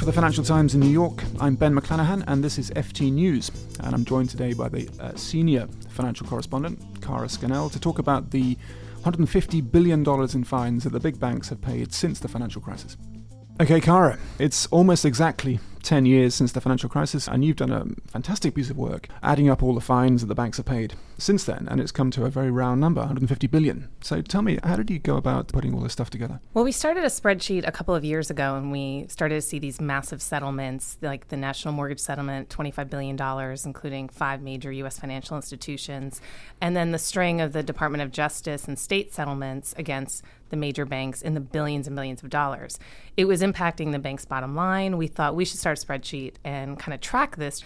For the Financial Times in New York, I'm Ben McLannahan, and this is FT News. And I'm joined today by the uh, senior financial correspondent, Kara Scannell, to talk about the $150 billion in fines that the big banks have paid since the financial crisis. Okay, Kara, it's almost exactly 10 years since the financial crisis, and you've done a fantastic piece of work adding up all the fines that the banks have paid since then, and it's come to a very round number 150 billion. So tell me, how did you go about putting all this stuff together? Well, we started a spreadsheet a couple of years ago, and we started to see these massive settlements, like the national mortgage settlement, $25 billion, including five major U.S. financial institutions, and then the string of the Department of Justice and state settlements against the major banks in the billions and billions of dollars. It was impacting the bank's bottom line. We thought we should start spreadsheet and kind of track this.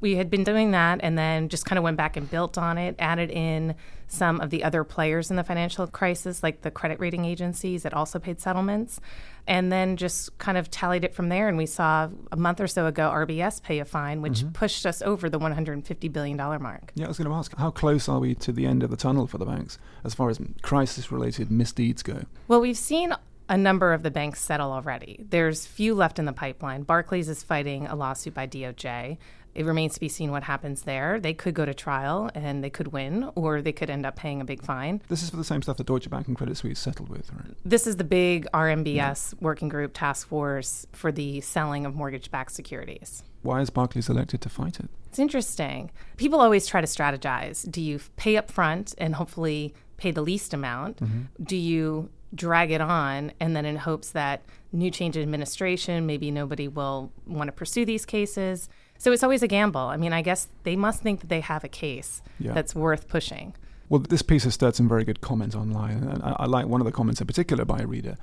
We had been doing that and then just kind of went back and built on it, added in some of the other players in the financial crisis, like the credit rating agencies that also paid settlements, and then just kind of tallied it from there. And we saw a month or so ago RBS pay a fine, which mm-hmm. pushed us over the $150 billion mark. Yeah, I was going to ask, how close are we to the end of the tunnel for the banks as far as crisis related misdeeds go? Well, we've seen a number of the banks settle already. There's few left in the pipeline. Barclays is fighting a lawsuit by DOJ. It remains to be seen what happens there. They could go to trial and they could win, or they could end up paying a big fine. This is for the same stuff that Deutsche Bank and Credit Suisse settled with, right? This is the big RMBS yeah. working group task force for the selling of mortgage backed securities. Why is Barclays elected to fight it? It's interesting. People always try to strategize. Do you pay up front and hopefully pay the least amount? Mm-hmm. Do you drag it on and then in hopes that new change in administration, maybe nobody will want to pursue these cases. So it's always a gamble. I mean, I guess they must think that they have a case yeah. that's worth pushing. Well, this piece has stirred some very good comments online. And I, I like one of the comments in particular by a reader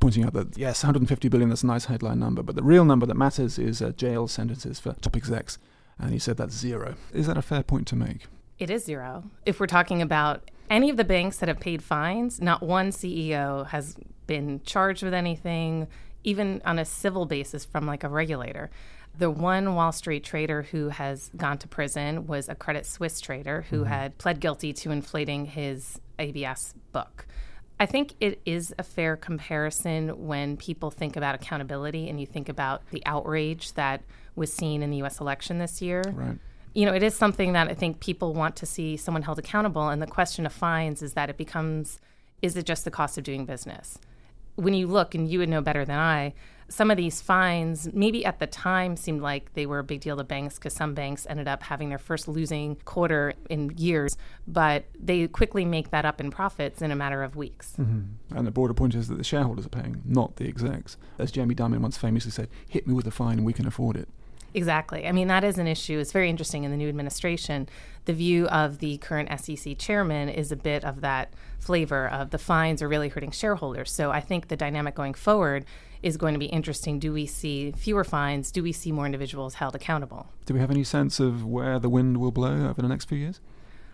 pointing out that, yes, 150 billion, that's a nice headline number, but the real number that matters is uh, jail sentences for top execs. And he said that's zero. Is that a fair point to make? It is zero. If we're talking about any of the banks that have paid fines, not one CEO has been charged with anything, even on a civil basis from like a regulator. The one Wall Street trader who has gone to prison was a Credit Suisse trader who mm-hmm. had pled guilty to inflating his ABS book. I think it is a fair comparison when people think about accountability and you think about the outrage that was seen in the US election this year. Right you know, it is something that I think people want to see someone held accountable. And the question of fines is that it becomes is it just the cost of doing business? When you look, and you would know better than I, some of these fines maybe at the time seemed like they were a big deal to banks because some banks ended up having their first losing quarter in years, but they quickly make that up in profits in a matter of weeks. Mm-hmm. And the broader point is that the shareholders are paying, not the execs. As Jamie Dimon once famously said, hit me with a fine and we can afford it. Exactly. I mean, that is an issue. It's very interesting in the new administration. The view of the current SEC chairman is a bit of that flavor of the fines are really hurting shareholders. So I think the dynamic going forward is going to be interesting. Do we see fewer fines? Do we see more individuals held accountable? Do we have any sense of where the wind will blow over the next few years?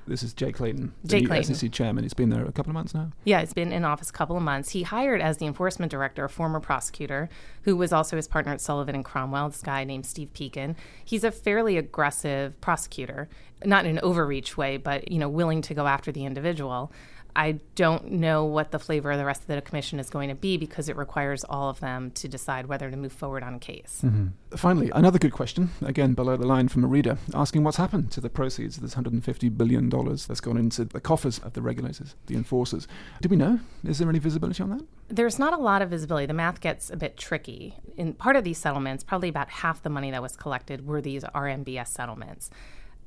This is Jay Clayton, Jay the Clayton. SEC chairman. He's been there a couple of months now. Yeah, he's been in office a couple of months. He hired as the enforcement director a former prosecutor who was also his partner at Sullivan and Cromwell, this guy named Steve Peikin. He's a fairly aggressive prosecutor, not in an overreach way, but you know, willing to go after the individual. I don't know what the flavor of the rest of the commission is going to be because it requires all of them to decide whether to move forward on a case. Mm-hmm. Finally, another good question, again below the line from a reader, asking what's happened to the proceeds of this $150 billion that's gone into the coffers of the regulators, the enforcers. Do we know? Is there any visibility on that? There's not a lot of visibility. The math gets a bit tricky. In part of these settlements, probably about half the money that was collected were these RMBS settlements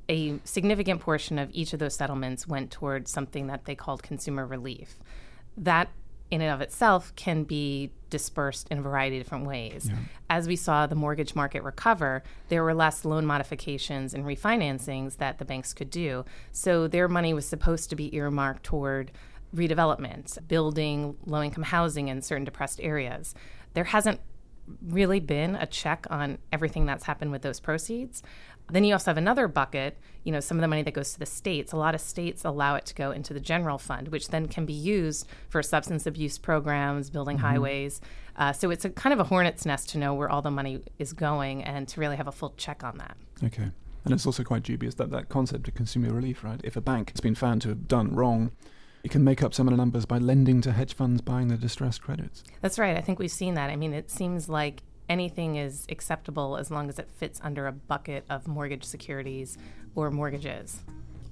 a significant portion of each of those settlements went towards something that they called consumer relief. That in and of itself can be dispersed in a variety of different ways. Yeah. As we saw the mortgage market recover, there were less loan modifications and refinancings that the banks could do. So their money was supposed to be earmarked toward redevelopment, building low income housing in certain depressed areas. There hasn't really been a check on everything that's happened with those proceeds. Then you also have another bucket, you know, some of the money that goes to the states. A lot of states allow it to go into the general fund, which then can be used for substance abuse programs, building mm-hmm. highways. Uh, so it's a kind of a hornet's nest to know where all the money is going and to really have a full check on that. Okay. And it's also quite dubious that that concept of consumer relief, right? If a bank has been found to have done wrong, it can make up some of the numbers by lending to hedge funds buying the distressed credits. That's right. I think we've seen that. I mean, it seems like anything is acceptable as long as it fits under a bucket of mortgage securities or mortgages.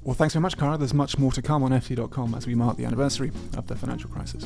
Well, thanks very much, Kara. There's much more to come on FT.com as we mark the anniversary of the financial crisis.